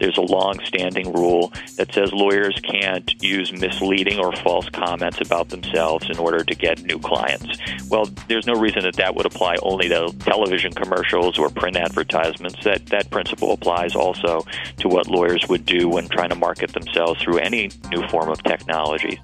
there's a long-standing rule that says lawyers can't use misleading or false comments about themselves in order to get new clients. Well, there's no reason that that would apply only to television commercials or print advertisements. That that principle applies also to what lawyers would do when trying to market themselves through any new form of technology.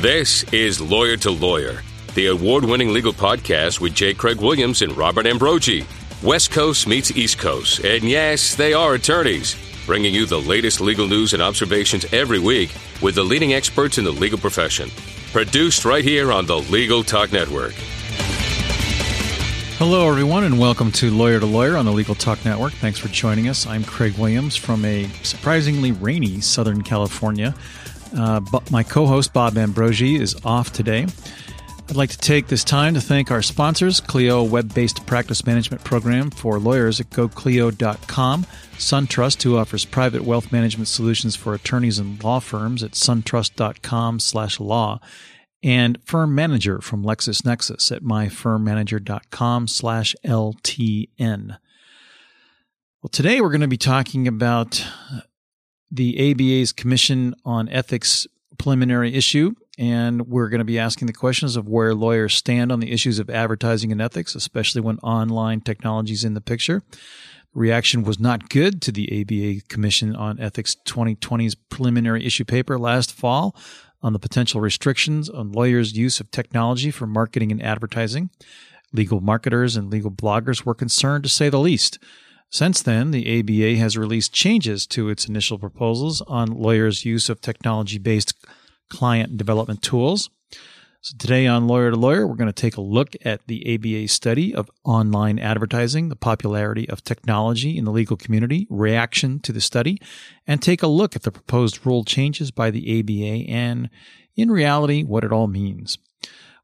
This is Lawyer to Lawyer, the award winning legal podcast with J. Craig Williams and Robert Ambrogi. West Coast meets East Coast, and yes, they are attorneys, bringing you the latest legal news and observations every week with the leading experts in the legal profession. Produced right here on the Legal Talk Network. Hello, everyone, and welcome to Lawyer to Lawyer on the Legal Talk Network. Thanks for joining us. I'm Craig Williams from a surprisingly rainy Southern California. Uh, but my co host, Bob Ambrogi, is off today. I'd like to take this time to thank our sponsors, Clio web based practice management program for lawyers at goclio.com, SunTrust, who offers private wealth management solutions for attorneys and law firms at suntrust.com slash law, and Firm Manager from LexisNexis at myfirmmanager.com slash LTN. Well, today we're going to be talking about the ABA's Commission on Ethics preliminary issue, and we're going to be asking the questions of where lawyers stand on the issues of advertising and ethics, especially when online technology is in the picture. Reaction was not good to the ABA Commission on Ethics 2020's preliminary issue paper last fall on the potential restrictions on lawyers' use of technology for marketing and advertising. Legal marketers and legal bloggers were concerned, to say the least. Since then, the ABA has released changes to its initial proposals on lawyers' use of technology based client development tools. So, today on Lawyer to Lawyer, we're going to take a look at the ABA study of online advertising, the popularity of technology in the legal community, reaction to the study, and take a look at the proposed rule changes by the ABA and, in reality, what it all means.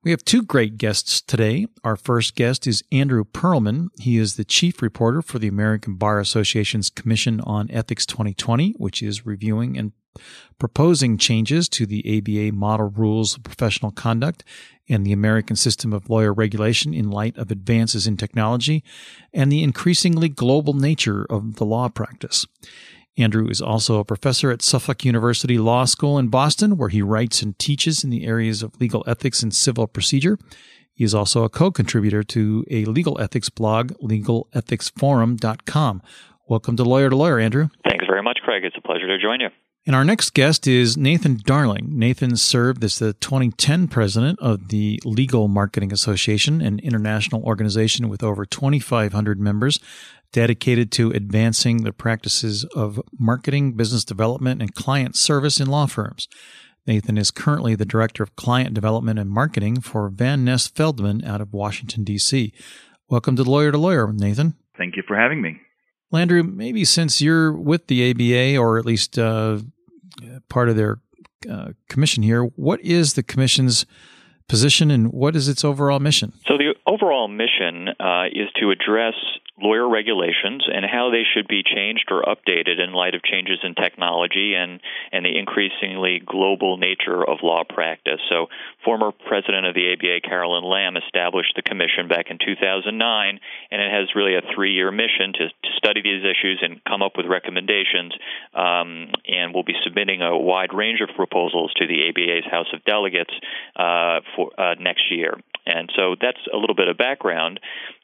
We have two great guests today. Our first guest is Andrew Perlman. He is the chief reporter for the American Bar Association's Commission on Ethics 2020, which is reviewing and proposing changes to the ABA model rules of professional conduct and the American system of lawyer regulation in light of advances in technology and the increasingly global nature of the law practice. Andrew is also a professor at Suffolk University Law School in Boston, where he writes and teaches in the areas of legal ethics and civil procedure. He is also a co contributor to a legal ethics blog, legalethicsforum.com. Welcome to Lawyer to Lawyer, Andrew. Thanks very much, Craig. It's a pleasure to join you. And our next guest is Nathan Darling. Nathan served as the 2010 president of the Legal Marketing Association, an international organization with over 2,500 members dedicated to advancing the practices of marketing, business development, and client service in law firms. Nathan is currently the Director of Client Development and Marketing for Van Ness Feldman out of Washington, D.C. Welcome to Lawyer to Lawyer, Nathan. Thank you for having me. Andrew, maybe since you're with the ABA or at least uh, part of their uh, commission here, what is the commission's position and what is its overall mission? So, the overall mission uh, is to address lawyer regulations and how they should be changed or updated in light of changes in technology and, and the increasingly global nature of law practice. So, former president of the ABA, Carolyn Lamm, established the commission back in 2009, and it has really a three year mission to, to study these issues and come up with recommendations. Um, and we'll be submitting a wide range of proposals to the ABA's House of Delegates uh, for uh, next year. And so that's a little bit of background.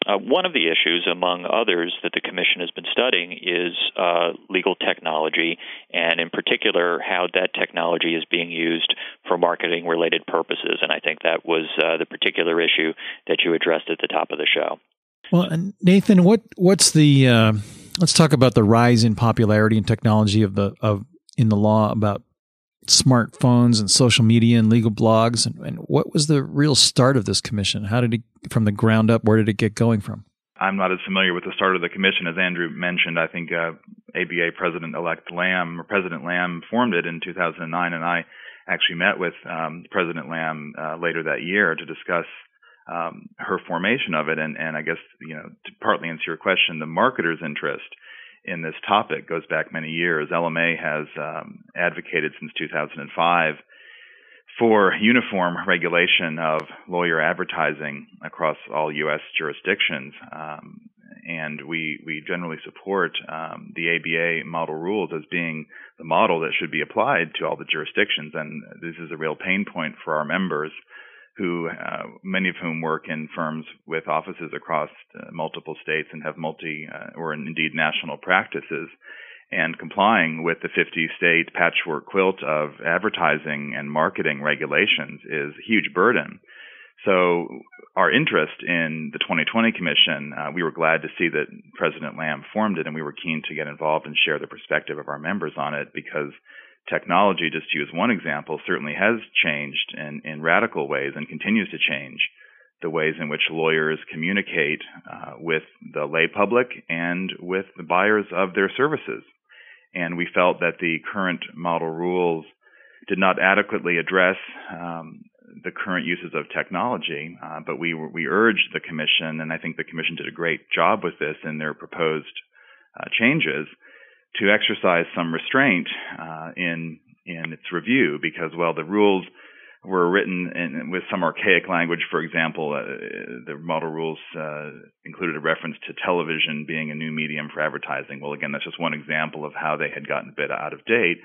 Uh, one of the issues, among others, that the Commission has been studying is uh, legal technology, and in particular, how that technology is being used for marketing related purposes. And I think that was uh, the particular issue that you addressed at the top of the show. Well, Nathan, what what's the uh, let's talk about the rise in popularity and technology of the of in the law about smartphones and social media and legal blogs and, and, what was the real start of this commission how did it from the ground up where did it get going from i'm not as familiar with the start of the commission as andrew mentioned i think uh, aba president-elect lamm or president lamm formed it in 2009 and i actually met with um, president lamm uh, later that year to discuss um, her formation of it and, and i guess you know to partly answer your question the marketer's interest in this topic goes back many years. LMA has um, advocated since 2005 for uniform regulation of lawyer advertising across all U.S. jurisdictions. Um, and we, we generally support um, the ABA model rules as being the model that should be applied to all the jurisdictions. And this is a real pain point for our members, who uh, many of whom work in firms with offices across uh, multiple states and have multi uh, or indeed national practices and complying with the 50 state patchwork quilt of advertising and marketing regulations is a huge burden. So, our interest in the 2020 Commission, uh, we were glad to see that President Lamm formed it, and we were keen to get involved and share the perspective of our members on it because technology, just to use one example, certainly has changed in, in radical ways and continues to change the ways in which lawyers communicate uh, with the lay public and with the buyers of their services and we felt that the current model rules did not adequately address um, the current uses of technology. Uh, but we we urged the commission, and I think the commission did a great job with this in their proposed uh, changes, to exercise some restraint uh, in in its review because well the rules were written in, with some archaic language. For example, uh, the model rules uh, included a reference to television being a new medium for advertising. Well, again, that's just one example of how they had gotten a bit out of date.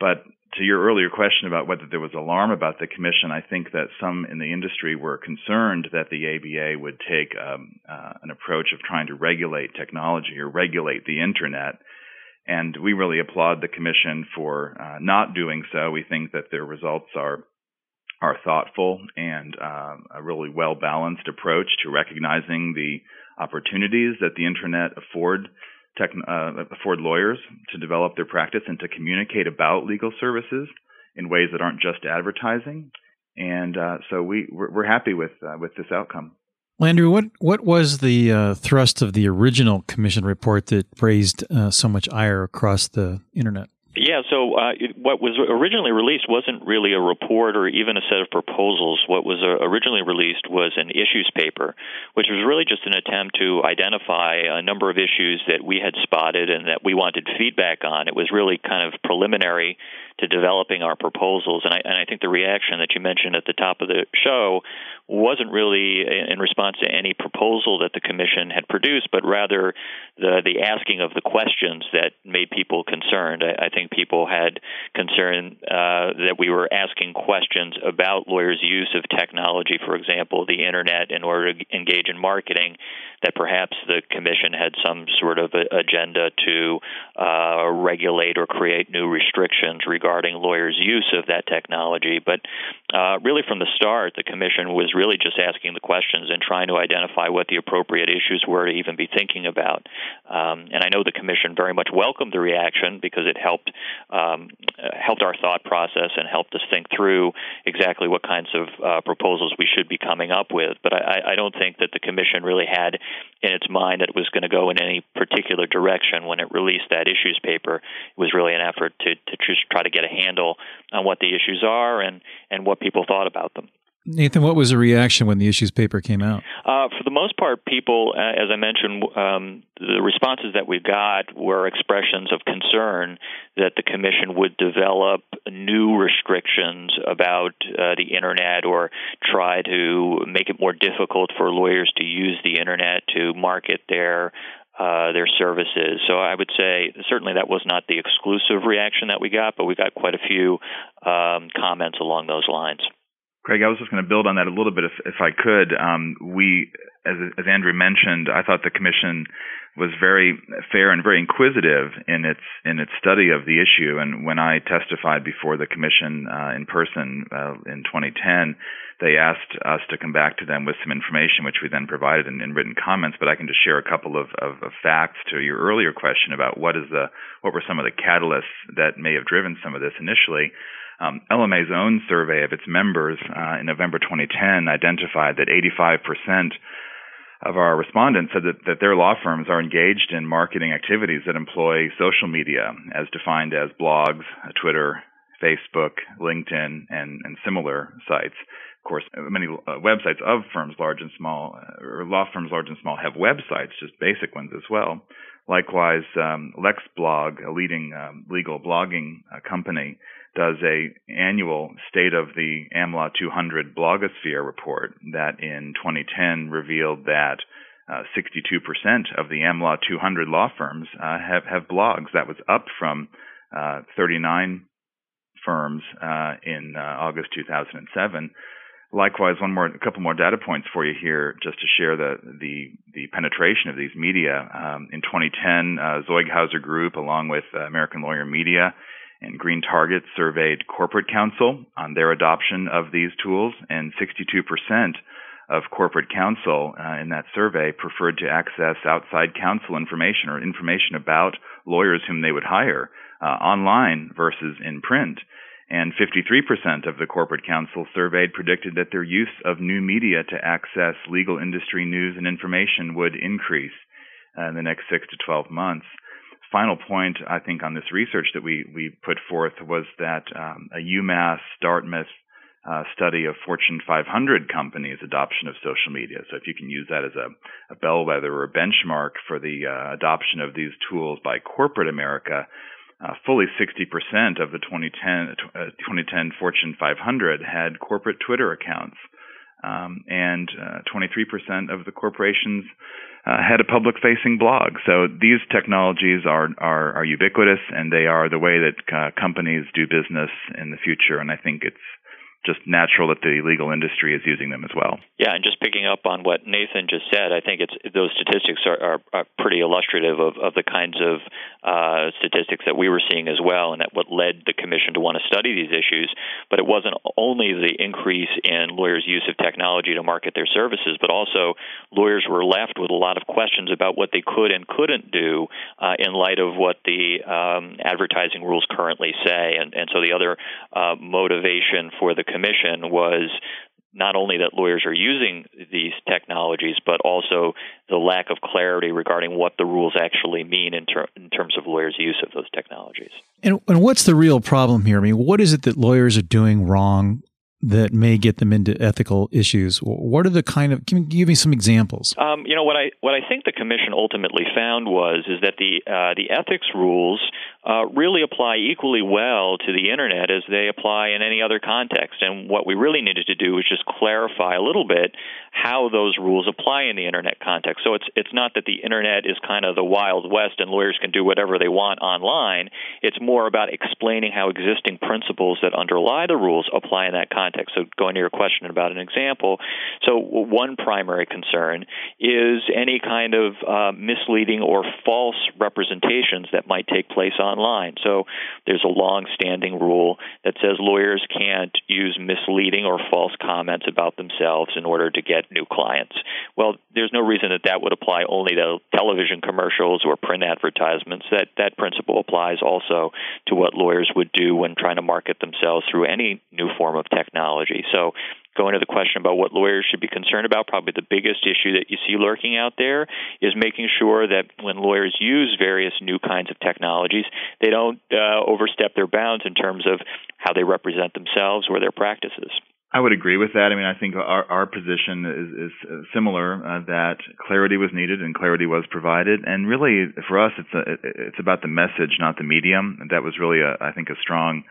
But to your earlier question about whether there was alarm about the commission, I think that some in the industry were concerned that the ABA would take um, uh, an approach of trying to regulate technology or regulate the internet. And we really applaud the commission for uh, not doing so. We think that their results are are thoughtful and uh, a really well balanced approach to recognizing the opportunities that the internet afford tech, uh, afford lawyers to develop their practice and to communicate about legal services in ways that aren't just advertising. And uh, so we we're, happy with uh, with this outcome. Andrew, what what was the uh, thrust of the original commission report that raised uh, so much ire across the internet? Yeah, so uh, it, what was originally released wasn't really a report or even a set of proposals. What was uh, originally released was an issues paper, which was really just an attempt to identify a number of issues that we had spotted and that we wanted feedback on. It was really kind of preliminary to developing our proposals. And I, and I think the reaction that you mentioned at the top of the show wasn't really in response to any proposal that the commission had produced, but rather the the asking of the questions that made people concerned. I, I think people had concern uh, that we were asking questions about lawyers' use of technology, for example, the internet, in order to engage in marketing. That perhaps the commission had some sort of agenda to uh, regulate or create new restrictions regarding lawyers' use of that technology. But uh, really, from the start, the commission was really just asking the questions and trying to identify what the appropriate issues were to even be thinking about. Um, and I know the commission very much welcomed the reaction because it helped um, helped our thought process and helped us think through exactly what kinds of uh, proposals we should be coming up with. But I, I don't think that the commission really had in its mind that it was going to go in any particular direction when it released that issues paper. It was really an effort to, to just try to get a handle on what the issues are and, and what people thought about them. Nathan, what was the reaction when the issues paper came out? Uh, for the most part, people, uh, as I mentioned, um, the responses that we got were expressions of concern that the commission would develop new restrictions about uh, the internet or try to make it more difficult for lawyers to use the internet to market their uh, their services. So I would say certainly that was not the exclusive reaction that we got, but we got quite a few um, comments along those lines. Craig, I was just going to build on that a little bit if, if I could. Um, we, as, as Andrew mentioned, I thought the commission was very fair and very inquisitive in its in its study of the issue. And when I testified before the commission uh, in person uh, in 2010, they asked us to come back to them with some information, which we then provided in, in written comments. But I can just share a couple of, of, of facts to your earlier question about what is the what were some of the catalysts that may have driven some of this initially. Um, LMA's own survey of its members uh, in November 2010 identified that 85% of our respondents said that, that their law firms are engaged in marketing activities that employ social media, as defined as blogs, Twitter, Facebook, LinkedIn, and, and similar sites. Of course, many uh, websites of firms large and small, uh, or law firms large and small, have websites, just basic ones as well. Likewise, um, LexBlog, a leading um, legal blogging uh, company, does a annual state of the AmLaw 200 blogosphere report that in 2010 revealed that uh, 62% of the AmLaw 200 law firms uh, have have blogs. That was up from uh, 39 firms uh, in uh, August 2007. Likewise, one more, a couple more data points for you here, just to share the the, the penetration of these media. Um, in 2010, uh, Zeughauser Group, along with American Lawyer Media and Green Target, surveyed Corporate Counsel on their adoption of these tools, and 62% of corporate counsel uh, in that survey preferred to access outside counsel information or information about lawyers whom they would hire uh, online versus in print. And 53% of the corporate counsel surveyed predicted that their use of new media to access legal industry news and information would increase uh, in the next six to 12 months. Final point, I think, on this research that we, we put forth was that um, a UMass Dartmouth uh, study of Fortune 500 companies' adoption of social media. So if you can use that as a, a bellwether or a benchmark for the uh, adoption of these tools by corporate America, uh, fully 60% of the 2010, uh, 2010 Fortune 500 had corporate Twitter accounts, um, and 23% uh, of the corporations uh, had a public-facing blog. So these technologies are, are, are ubiquitous, and they are the way that uh, companies do business in the future. And I think it's just natural that the legal industry is using them as well. Yeah, and just picking up on what Nathan just said, I think it's those statistics are, are, are pretty illustrative of, of the kinds of uh, statistics that we were seeing as well, and that what led the commission to want to study these issues. But it wasn't only the increase in lawyers' use of technology to market their services, but also lawyers were left with a lot of questions about what they could and couldn't do uh, in light of what the um, advertising rules currently say. And, and so the other uh, motivation for the commission was not only that lawyers are using these technologies, but also the lack of clarity regarding what the rules actually mean in, ter- in terms of lawyers' use of those technologies. And, and what's the real problem here? I mean, what is it that lawyers are doing wrong that may get them into ethical issues? What are the kind of? Can you give me some examples? Um, you know what I what I think the commission ultimately found was is that the uh, the ethics rules uh, really apply equally well to the internet as they apply in any other context. And what we really needed to do was just clarify a little bit how those rules apply in the internet context. So it's it's not that the internet is kind of the wild west and lawyers can do whatever they want online. It's more about explaining how existing principles that underlie the rules apply in that context. So going to your question about an example, so one primary concern is any kind of uh, misleading or false representations that might take place on online. So there's a long-standing rule that says lawyers can't use misleading or false comments about themselves in order to get new clients. Well, there's no reason that that would apply only to television commercials or print advertisements. That that principle applies also to what lawyers would do when trying to market themselves through any new form of technology. So going to the question about what lawyers should be concerned about, probably the biggest issue that you see lurking out there is making sure that when lawyers use various new kinds of technologies, they don't uh, overstep their bounds in terms of how they represent themselves or their practices. I would agree with that. I mean, I think our, our position is, is similar uh, that clarity was needed and clarity was provided. And really, for us, it's a, it's about the message, not the medium. That was really, a, I think, a strong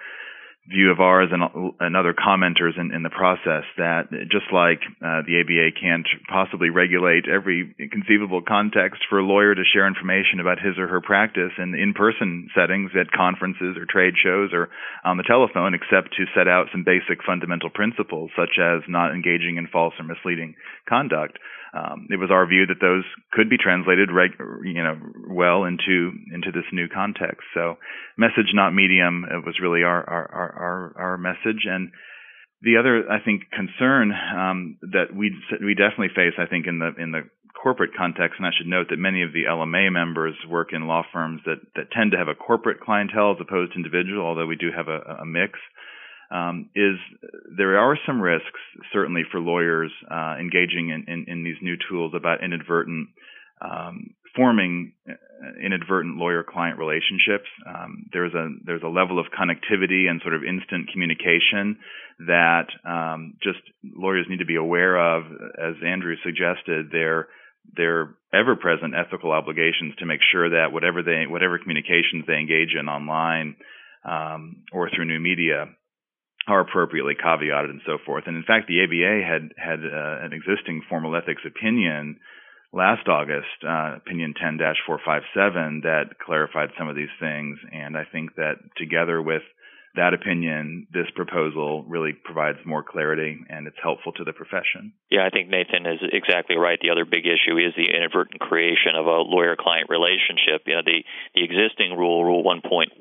view of ours and, and other commenters in, in, the process that just like uh, the ABA can't possibly regulate every conceivable context for a lawyer to share information about his or her practice in in-person settings at conferences or trade shows or on the telephone, except to set out some basic fundamental principles such as not engaging in false or misleading conduct um, it was our view that those could be translated, reg- you know, well into into this new context. So, message not medium was really our our our, our message, and the other I think concern um, that we we definitely face, I think, in the in the corporate context, and I should note that many of the LMA members work in law firms that that tend to have a corporate clientele as opposed to individual, although we do have a, a mix um, is there are some risks, certainly for lawyers uh, engaging in, in, in, these new tools about inadvertent um, forming uh, inadvertent lawyer-client relationships. Um, there's a there's a level of connectivity and sort of instant communication that um, just lawyers need to be aware of. As Andrew suggested, their their ever-present ethical obligations to make sure that whatever they whatever communications they engage in online um, or through new media are appropriately caveated and so forth. And in fact, the ABA had had uh, an existing formal ethics opinion last August, uh, opinion 10-457, that clarified some of these things. And I think that together with that opinion, this proposal really provides more clarity and it's helpful to the profession. Yeah, I think Nathan is exactly right. The other big issue is the inadvertent creation of a lawyer client relationship. You know, the, the existing rule, Rule 1.18,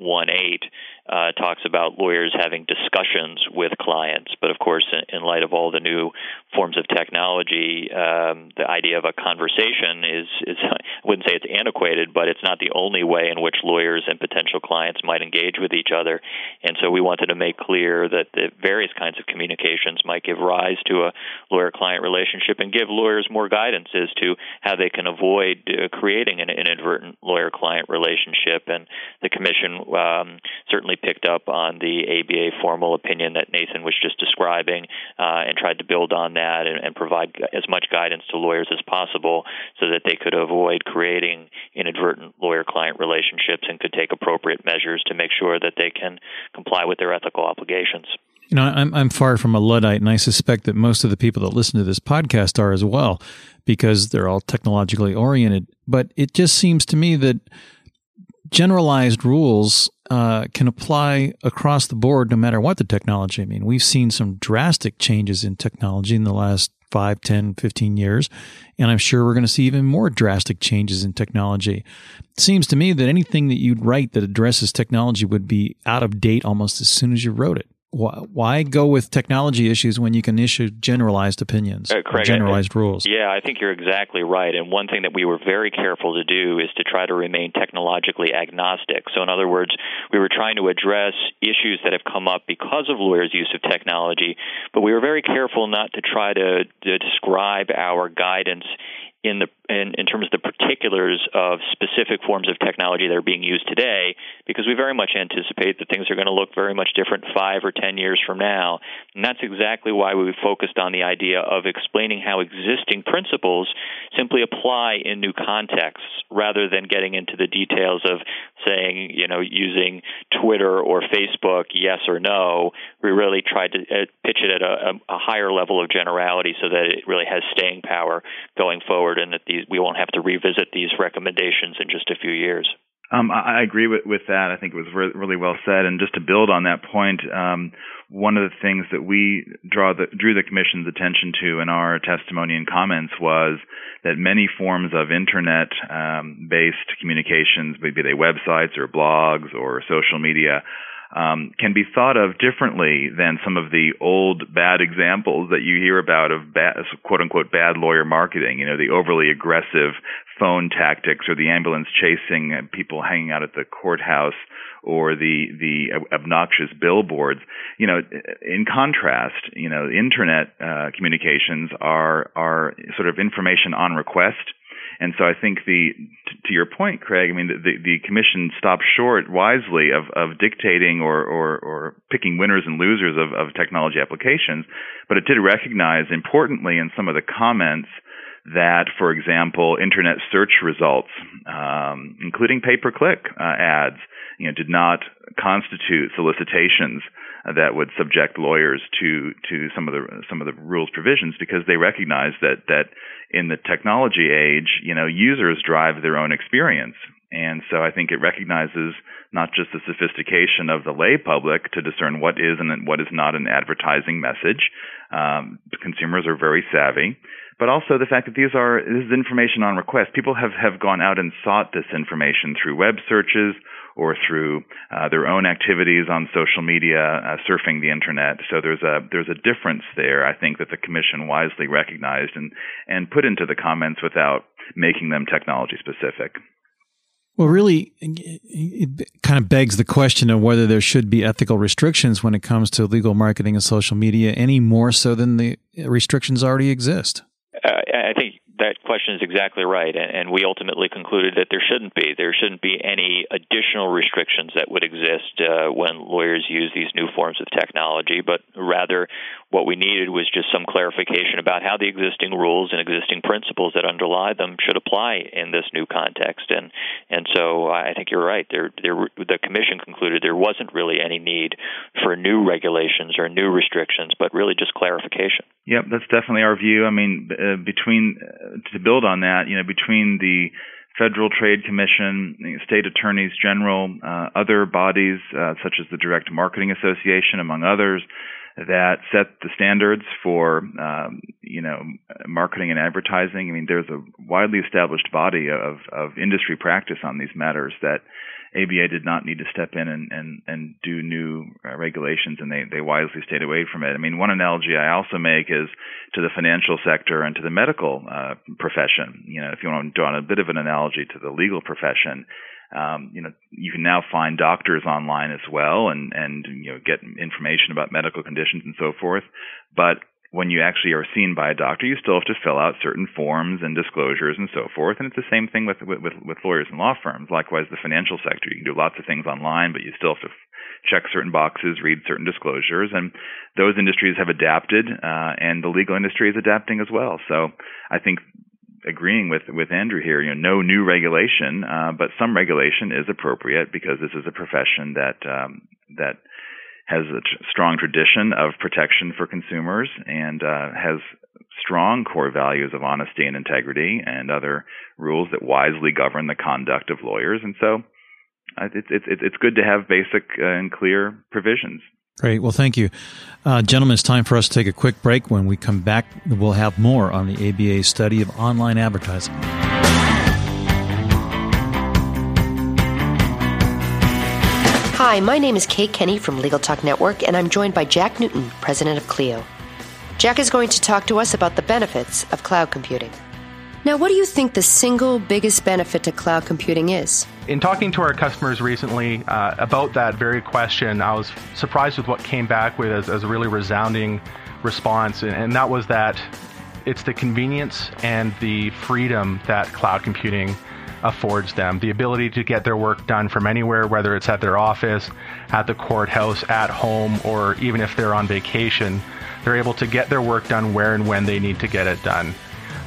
uh, talks about lawyers having discussions with clients. But of course, in, in light of all the new forms of technology, um, the idea of a conversation is, is, I wouldn't say it's antiquated, but it's not the only way in which lawyers and potential clients might engage with each other. And so we wanted to make clear that the various kinds of communications might give rise to a lawyer client relationship and give lawyers more guidance as to how they can avoid uh, creating an inadvertent lawyer client relationship. And the Commission um, certainly picked up on the ABA formal opinion that Nathan was just describing uh, and tried to build on that and, and provide as much guidance to lawyers as possible so that they could avoid creating inadvertent lawyer client relationships and could take appropriate measures to make sure that they can comply with their ethical obligations. You know, I'm I'm far from a luddite, and I suspect that most of the people that listen to this podcast are as well, because they're all technologically oriented. But it just seems to me that generalized rules uh, can apply across the board no matter what the technology. I mean, we've seen some drastic changes in technology in the last 5, 10, 15 years, and I'm sure we're going to see even more drastic changes in technology. It seems to me that anything that you'd write that addresses technology would be out of date almost as soon as you wrote it why go with technology issues when you can issue generalized opinions, uh, Craig, generalized I, rules? Yeah, I think you're exactly right. And one thing that we were very careful to do is to try to remain technologically agnostic. So, in other words, we were trying to address issues that have come up because of lawyers' use of technology, but we were very careful not to try to, to describe our guidance in the in, in terms of the particulars of specific forms of technology that are being used today, because we very much anticipate that things are going to look very much different five or ten years from now. And that's exactly why we focused on the idea of explaining how existing principles simply apply in new contexts, rather than getting into the details of saying, you know, using Twitter or Facebook, yes or no. We really tried to uh, pitch it at a, a higher level of generality so that it really has staying power going forward, and that we won't have to revisit these recommendations in just a few years. Um, I agree with, with that. I think it was re- really well said. And just to build on that point, um, one of the things that we draw the, drew the commission's attention to in our testimony and comments was that many forms of internet-based um, communications, maybe they websites or blogs or social media, um, can be thought of differently than some of the old bad examples that you hear about of bad, quote unquote bad lawyer marketing. You know, the overly aggressive phone tactics or the ambulance chasing people hanging out at the courthouse or the the obnoxious billboards. You know, in contrast, you know, internet uh, communications are are sort of information on request and so I think the to your point, Craig, I mean the, the, commission stopped short wisely of, of dictating or, or, or picking winners and losers of, of technology applications, but it did recognize importantly in some of the comments that, for example, internet search results, um, including pay-per-click uh, ads, you know, did not constitute solicitations that would subject lawyers to to some of the some of the rules provisions because they recognize that that in the technology age, you know, users drive their own experience. And so I think it recognizes not just the sophistication of the lay public to discern what is and what is not an advertising message. Um, consumers are very savvy, but also the fact that these are this is information on request. People have have gone out and sought this information through web searches or through uh, their own activities on social media, uh, surfing the internet. So there's a there's a difference there. I think that the commission wisely recognized and and put into the comments without making them technology specific. Well, really, it kind of begs the question of whether there should be ethical restrictions when it comes to legal marketing and social media, any more so than the restrictions already exist. Uh, that question is exactly right, and, and, we ultimately concluded that there shouldn't be. There shouldn't be any additional restrictions that would exist uh, when lawyers use these new forms of technology, but rather what we needed was just some clarification about how the existing rules and existing principles that underlie them should apply in this new context. And and so I think you're right. There, there, the commission concluded there wasn't really any need for new regulations or new restrictions, but really just clarification. Yep, that's definitely our view. I mean, uh, between uh, to build on that, you know, between the Federal Trade Commission, state attorneys general, uh, other bodies uh, such as the Direct Marketing Association, among others, that set the standards for um, you know marketing and advertising. I mean, there's a widely established body of of industry practice on these matters that ABA did not need to step in and and, and do new uh, regulations, and they they wisely stayed away from it. I mean, one analogy I also make is to the financial sector and to the medical uh, profession. You know, if you want to draw a bit of an analogy to the legal profession, um, you know, you can now find doctors online as well and, and, you know, get information about medical conditions and so forth. But when you actually are seen by a doctor, you still have to fill out certain forms and disclosures and so forth. And it's the same thing with, with, with lawyers and law firms. Likewise, the financial sector, you can do lots of things online, but you still have to check certain boxes, read certain disclosures, and those industries have adapted, uh, and the legal industry is adapting as well. So I think agreeing with with Andrew here. You know, no new regulation, uh, but some regulation is appropriate because this is a profession that um, that has a tr- strong tradition of protection for consumers and uh, has strong core values of honesty and integrity and other rules that wisely govern the conduct of lawyers. And so, uh, it's it's it's good to have basic uh, and clear provisions. Great. Well, thank you. Uh, gentlemen, it's time for us to take a quick break. When we come back, we'll have more on the ABA study of online advertising. Hi, my name is Kate Kenny from Legal Talk Network, and I'm joined by Jack Newton, president of Clio. Jack is going to talk to us about the benefits of cloud computing. Now, what do you think the single biggest benefit to cloud computing is? In talking to our customers recently uh, about that very question, I was surprised with what came back with as, as a really resounding response, and, and that was that it's the convenience and the freedom that cloud computing affords them the ability to get their work done from anywhere, whether it's at their office, at the courthouse, at home, or even if they're on vacation. They're able to get their work done where and when they need to get it done.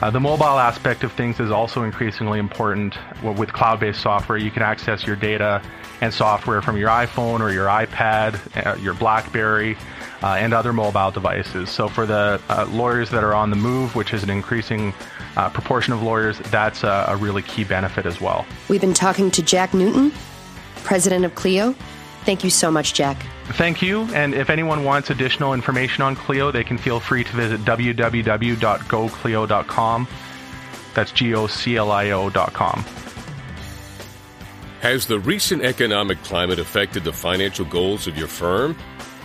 Uh, the mobile aspect of things is also increasingly important. With cloud based software, you can access your data and software from your iPhone or your iPad, uh, your Blackberry, uh, and other mobile devices. So, for the uh, lawyers that are on the move, which is an increasing uh, proportion of lawyers, that's a, a really key benefit as well. We've been talking to Jack Newton, president of Clio. Thank you so much, Jack. Thank you. And if anyone wants additional information on Clio, they can feel free to visit www.goclio.com. That's G O C L I O.com. Has the recent economic climate affected the financial goals of your firm?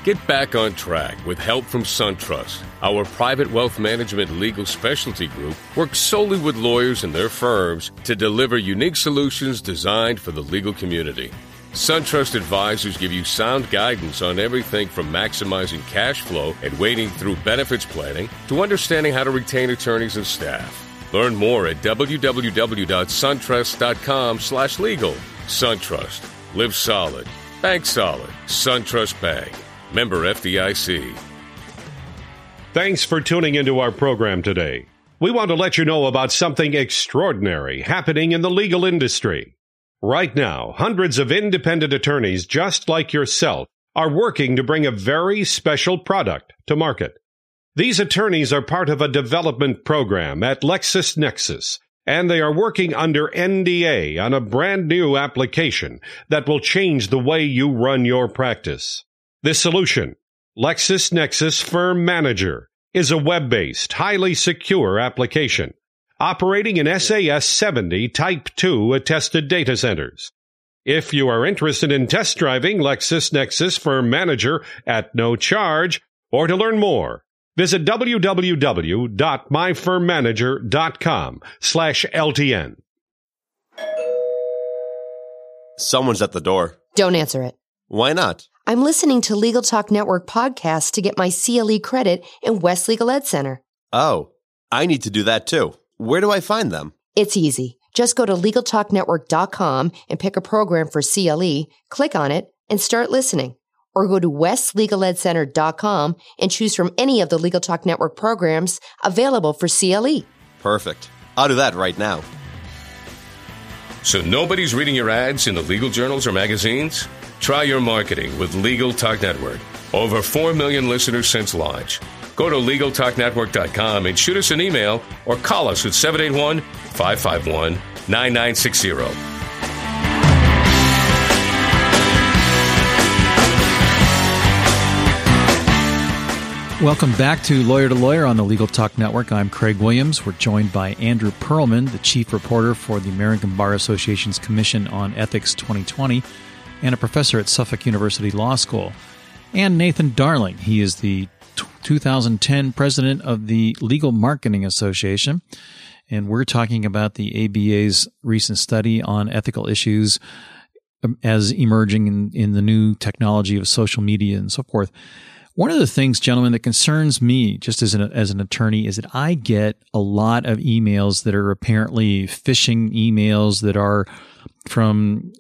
Get back on track with help from SunTrust. Our private wealth management legal specialty group works solely with lawyers and their firms to deliver unique solutions designed for the legal community. SunTrust advisors give you sound guidance on everything from maximizing cash flow and wading through benefits planning to understanding how to retain attorneys and staff. Learn more at www.suntrust.com/legal. SunTrust. Live solid. Bank solid. SunTrust Bank. Member FDIC. Thanks for tuning into our program today. We want to let you know about something extraordinary happening in the legal industry. Right now, hundreds of independent attorneys just like yourself are working to bring a very special product to market. These attorneys are part of a development program at LexisNexis, and they are working under NDA on a brand new application that will change the way you run your practice. This solution, LexisNexis Firm Manager, is a web-based, highly secure application operating in SAS 70 Type 2 attested data centers. If you are interested in test driving LexisNexis Firm Manager at no charge, or to learn more, visit www.myfirmmanager.com slash LTN. Someone's at the door. Don't answer it. Why not? I'm listening to Legal Talk Network podcasts to get my CLE credit in West Legal Ed Center. Oh, I need to do that too. Where do I find them? It's easy. Just go to LegalTalkNetwork.com and pick a program for CLE, click on it, and start listening. Or go to WestLegalEdCenter.com and choose from any of the Legal Talk Network programs available for CLE. Perfect. I'll do that right now. So nobody's reading your ads in the legal journals or magazines? Try your marketing with Legal Talk Network. Over 4 million listeners since launch. Go to LegalTalkNetwork.com and shoot us an email or call us at 781 551 9960. Welcome back to Lawyer to Lawyer on the Legal Talk Network. I'm Craig Williams. We're joined by Andrew Perlman, the chief reporter for the American Bar Association's Commission on Ethics 2020 and a professor at Suffolk University Law School, and Nathan Darling. He is the 2010 president of the Legal Marketing Association. And we're talking about the ABA's recent study on ethical issues um, as emerging in, in the new technology of social media and so forth. One of the things, gentlemen, that concerns me just as an, as an attorney is that I get a lot of emails that are apparently phishing emails that are from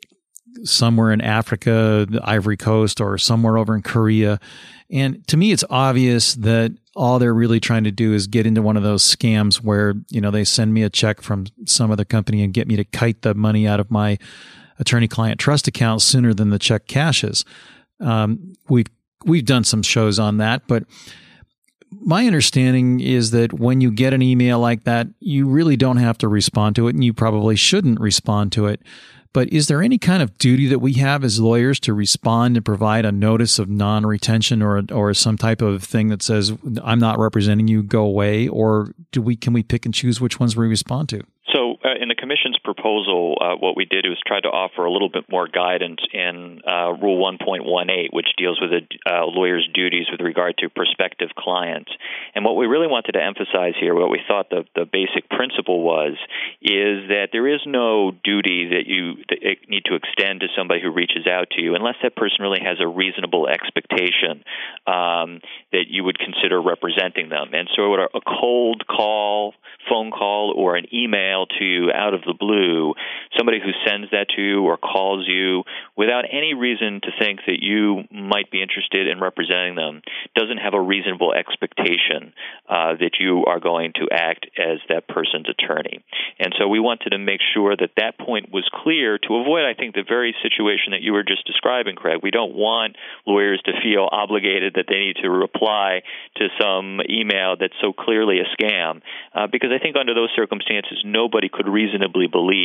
somewhere in Africa, the Ivory Coast, or somewhere over in Korea. And to me, it's obvious that all they're really trying to do is get into one of those scams where, you know, they send me a check from some other company and get me to kite the money out of my attorney client trust account sooner than the check cashes. Um, we've we've done some shows on that, but my understanding is that when you get an email like that, you really don't have to respond to it, and you probably shouldn't respond to it. But is there any kind of duty that we have as lawyers to respond and provide a notice of non-retention or or some type of thing that says I'm not representing you, go away, or do we can we pick and choose which ones we respond to? So, uh, in the Commission's proposal, uh, what we did was try to offer a little bit more guidance in uh, Rule 1.18, which deals with a uh, lawyer's duties with regard to prospective clients. And what we really wanted to emphasize here, what we thought the, the basic principle was, is that there is no duty that you that need to extend to somebody who reaches out to you unless that person really has a reasonable expectation um, that you would consider representing them. And so, a cold call, phone call, or an email email to you out of the blue, somebody who sends that to you or calls you without any reason to think that you might be interested in representing them doesn't have a reasonable expectation uh, that you are going to act as that person's attorney. And so we wanted to make sure that that point was clear to avoid, I think, the very situation that you were just describing, Craig. We don't want lawyers to feel obligated that they need to reply to some email that's so clearly a scam, uh, because I think under those circumstances, nobody could reasonably believe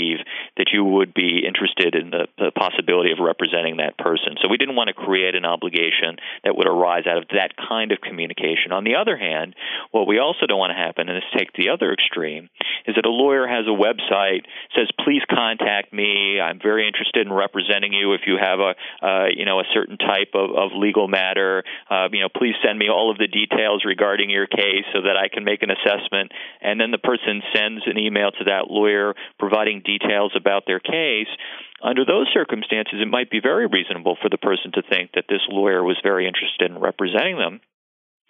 that you would be interested in the, the possibility of representing that person. So we didn't want to create an obligation that would arise out of that kind of communication. On the other hand, what we also don't want to happen, and this take the other extreme, is that a lawyer has a website says, "Please contact me. I'm very interested in representing you. If you have a uh, you know a certain type of, of legal matter, uh, you know, please send me all of the details regarding your case so that I can make an assessment." And then the person sends an email to that that lawyer providing details about their case, under those circumstances, it might be very reasonable for the person to think that this lawyer was very interested in representing them.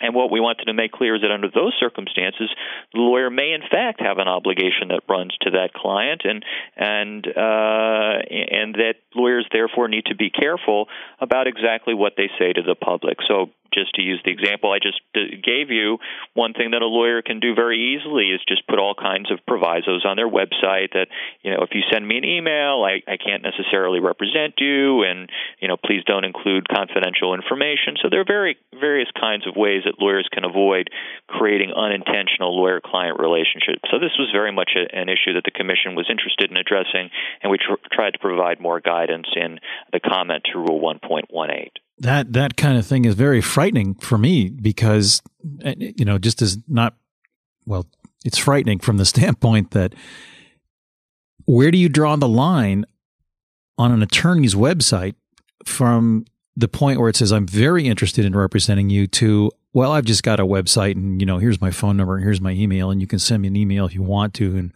And what we wanted to make clear is that under those circumstances, the lawyer may in fact have an obligation that runs to that client, and and uh, and that lawyers therefore need to be careful about exactly what they say to the public. So just to use the example I just uh, gave you, one thing that a lawyer can do very easily is just put all kinds of provisos on their website that, you know, if you send me an email, I, I can't necessarily represent you, and, you know, please don't include confidential information. So there are very various kinds of ways that lawyers can avoid creating unintentional lawyer client relationships. So this was very much a, an issue that the Commission was interested in addressing, and we tr- tried to provide more guidance in the comment to Rule 1.18 that that kind of thing is very frightening for me because eh, you know just as not well it's frightening from the standpoint that where do you draw the line on an attorney's website from the point where it says I'm very interested in representing you to well I've just got a website and you know here's my phone number and here's my email and you can send me an email if you want to and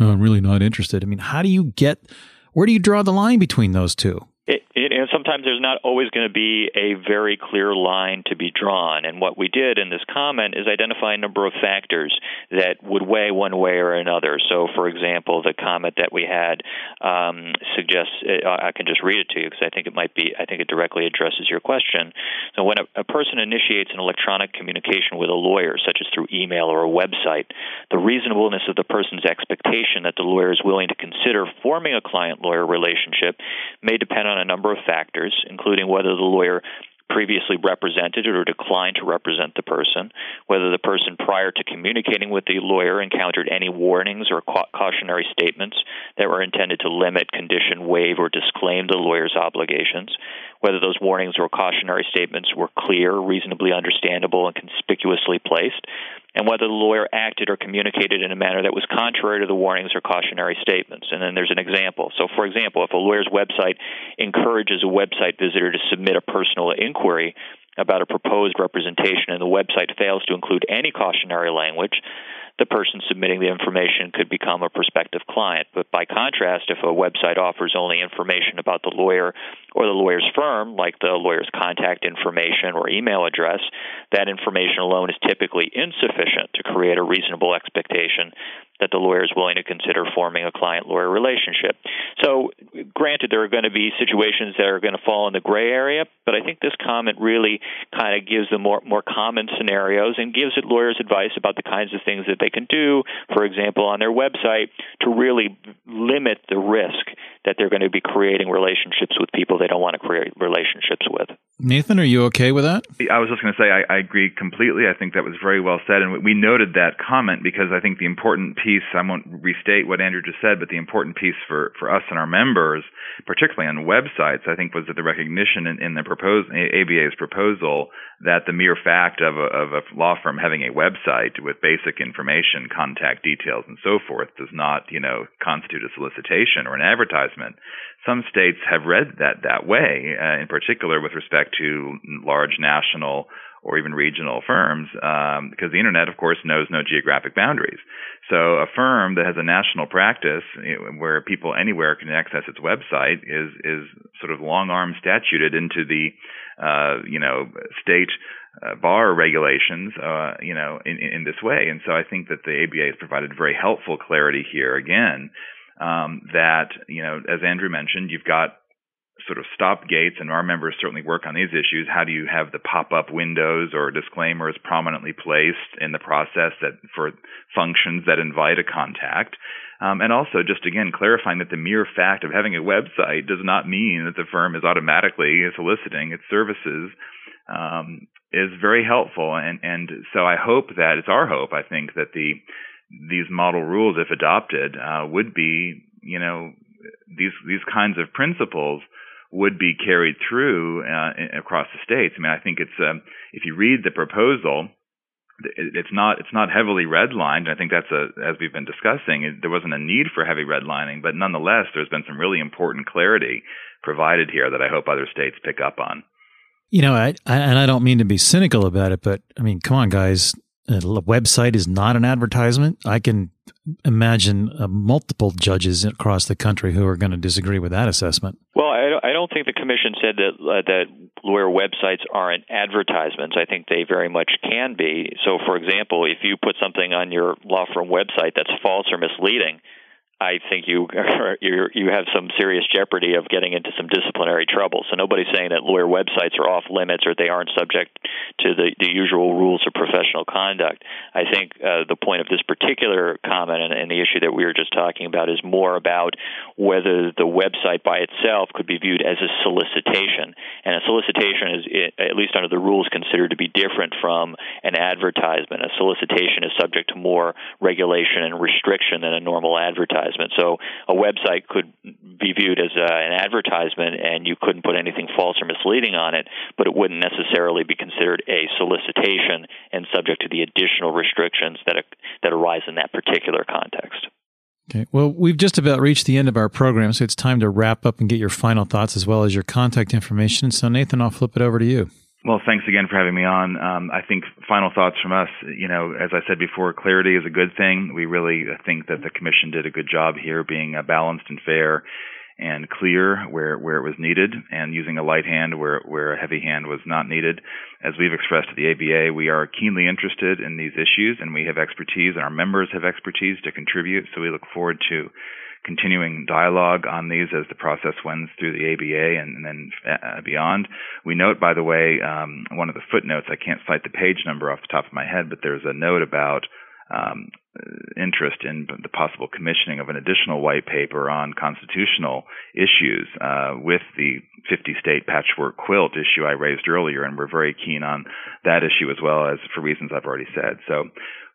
oh, I'm really not interested. I mean how do you get where do you draw the line between those two? It, it, and sometimes there's not always going to be a very clear line to be drawn. And what we did in this comment is identify a number of factors that would weigh one way or another. So, for example, the comment that we had um, suggests uh, I can just read it to you because I think it might be I think it directly addresses your question. So, when a, a person initiates an electronic communication with a lawyer, such as through email or a website, the reasonableness of the person's expectation that the lawyer is willing to consider forming a client-lawyer relationship may depend on on a number of factors, including whether the lawyer previously represented or declined to represent the person, whether the person prior to communicating with the lawyer encountered any warnings or cautionary statements that were intended to limit, condition, waive, or disclaim the lawyer's obligations, whether those warnings or cautionary statements were clear, reasonably understandable, and conspicuously placed, and whether the lawyer acted or communicated in a manner that was contrary to the warnings or cautionary statements. And then there's an example. So, for example, if a lawyer's website encourages a website visitor to submit a personal inquiry about a proposed representation and the website fails to include any cautionary language, the person submitting the information could become a prospective client. But by contrast, if a website offers only information about the lawyer or the lawyer's firm, like the lawyer's contact information or email address, that information alone is typically insufficient to create a reasonable expectation that the lawyer is willing to consider forming a client lawyer relationship. So, granted, there are going to be situations that are going to fall in the gray area, but I think this comment really kind of gives the more, more common scenarios and gives it lawyers advice about the kinds of things that they can do, for example, on their website to really limit the risk that they're going to be creating relationships with people they don't want to create relationships with. Nathan, are you okay with that? I was just going to say I, I agree completely. I think that was very well said, and we noted that comment because I think the important piece. I won't restate what Andrew just said, but the important piece for for us and our members, particularly on websites, I think was that the recognition in, in the proposed ABA's proposal that the mere fact of a, of a law firm having a website with basic information, contact details, and so forth does not, you know, constitute a solicitation or an advertisement. Some states have read that that way, uh, in particular with respect to large national or even regional firms, um, because the internet, of course, knows no geographic boundaries. So a firm that has a national practice where people anywhere can access its website is is sort of long arm statuted into the uh, you know state uh, bar regulations uh, you know in, in this way. And so I think that the ABA has provided very helpful clarity here again. Um, that you know, as Andrew mentioned, you've got sort of stop gates, and our members certainly work on these issues. How do you have the pop-up windows or disclaimers prominently placed in the process that for functions that invite a contact? Um, and also, just again, clarifying that the mere fact of having a website does not mean that the firm is automatically soliciting its services um, is very helpful. And, and so I hope that it's our hope, I think, that the these model rules, if adopted, uh, would be, you know, these these kinds of principles would be carried through uh, across the states. I mean, I think it's um, if you read the proposal, it's not it's not heavily redlined. I think that's a as we've been discussing, there wasn't a need for heavy redlining, but nonetheless, there's been some really important clarity provided here that I hope other states pick up on. You know, I, I and I don't mean to be cynical about it, but I mean, come on, guys, a website is not an advertisement. I can imagine uh, multiple judges across the country who are going to disagree with that assessment. Well, I, I don't think the commission said that uh, that lawyer websites aren't advertisements. I think they very much can be. So, for example, if you put something on your law firm website that's false or misleading, I think you you you have some serious jeopardy of getting into some disciplinary trouble. So nobody's saying that lawyer websites are off limits or they aren't subject to the, the usual rules of professional conduct. I think uh, the point of this particular comment and, and the issue that we were just talking about is more about whether the website by itself could be viewed as a solicitation, and a solicitation is, at least under the rules, considered to be different from an advertisement. A solicitation is subject to more regulation and restriction than a normal advertisement advertisement. So a website could be viewed as a, an advertisement, and you couldn't put anything false or misleading on it, but it wouldn't necessarily be considered a solicitation and subject to the additional restrictions that uh, that arise in that particular context. Okay. Well, we've just about reached the end of our program, so it's time to wrap up and get your final thoughts as well as your contact information. So, Nathan, I'll flip it over to you. Well, thanks again for having me on. Um, I think final thoughts from us. You know, as I said before, clarity is a good thing. We really think that the commission did a good job here, being uh, balanced and fair. and clear where, where it was needed and using a light hand where, where a heavy hand was not needed. As we've expressed to the ABA, we are keenly interested in these issues and we have expertise and our members have expertise to contribute. So we look forward to continuing dialogue on these as the process wends through the ABA and, and then uh, beyond. We note, by the way, um, one of the footnotes, I can't cite the page number off the top of my head, but there's a note about um, interest in the possible commissioning of an additional white paper on constitutional issues uh, with the 50 state patchwork quilt issue I raised earlier, and we're very keen on that issue as well as for reasons I've already said. So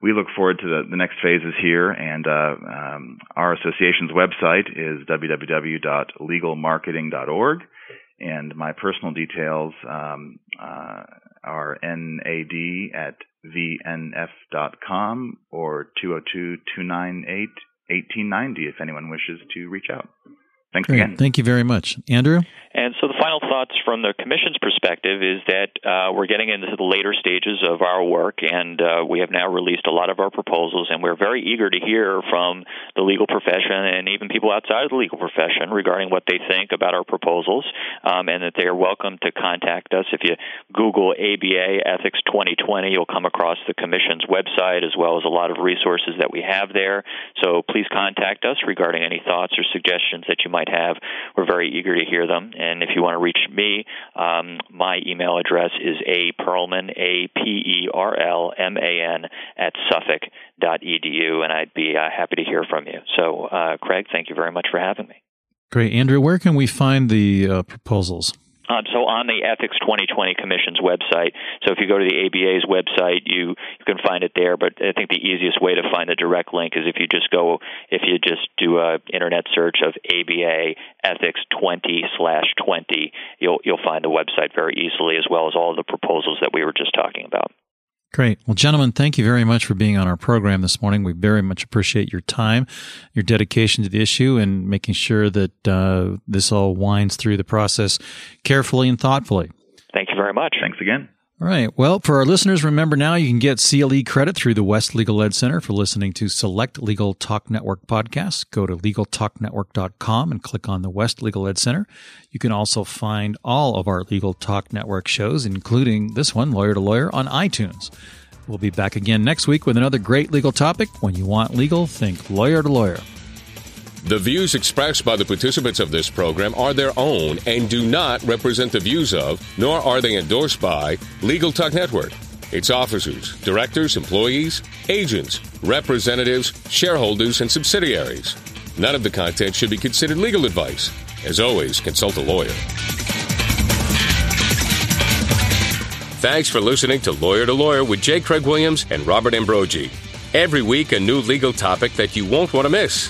we look forward to the, the next phases here, and uh, um, our association's website is www.legalmarketing.org, and my personal details um, uh, are NAD at vnf.com or 202 298 1890 if anyone wishes to reach out. Thanks Great. again. Thank you very much. Andrew? And so the final thoughts from the Commission's perspective is that uh, we're getting into the later stages of our work, and uh, we have now released a lot of our proposals, and we're very eager to hear from the legal profession and even people outside of the legal profession regarding what they think about our proposals, um, and that they are welcome to contact us. If you Google ABA Ethics 2020, you'll come across the Commission's website as well as a lot of resources that we have there. So please contact us regarding any thoughts or suggestions that you might might have. We're very eager to hear them. And if you want to reach me, um, my email address is a perlman, a p e r l m a n at suffolk.edu, and I'd be uh, happy to hear from you. So, uh, Craig, thank you very much for having me. Great, Andrew. Where can we find the uh, proposals? Um, so on the Ethics 2020 Commission's website, so if you go to the ABA's website, you you can find it there. But I think the easiest way to find the direct link is if you just go if you just do a internet search of ABA Ethics 20 slash 20, you'll you'll find the website very easily as well as all of the proposals that we were just talking about. Great. Well, gentlemen, thank you very much for being on our program this morning. We very much appreciate your time, your dedication to the issue, and making sure that uh, this all winds through the process carefully and thoughtfully. Thank you very much. Thanks again. All right. Well, for our listeners, remember now you can get CLE credit through the West Legal Ed Center for listening to select Legal Talk Network podcasts. Go to legaltalknetwork.com and click on the West Legal Ed Center. You can also find all of our Legal Talk Network shows, including this one, Lawyer to Lawyer, on iTunes. We'll be back again next week with another great legal topic. When you want legal, think lawyer to lawyer. The views expressed by the participants of this program are their own and do not represent the views of, nor are they endorsed by, Legal Talk Network, its officers, directors, employees, agents, representatives, shareholders, and subsidiaries. None of the content should be considered legal advice. As always, consult a lawyer. Thanks for listening to Lawyer to Lawyer with J. Craig Williams and Robert Ambrogi. Every week, a new legal topic that you won't want to miss.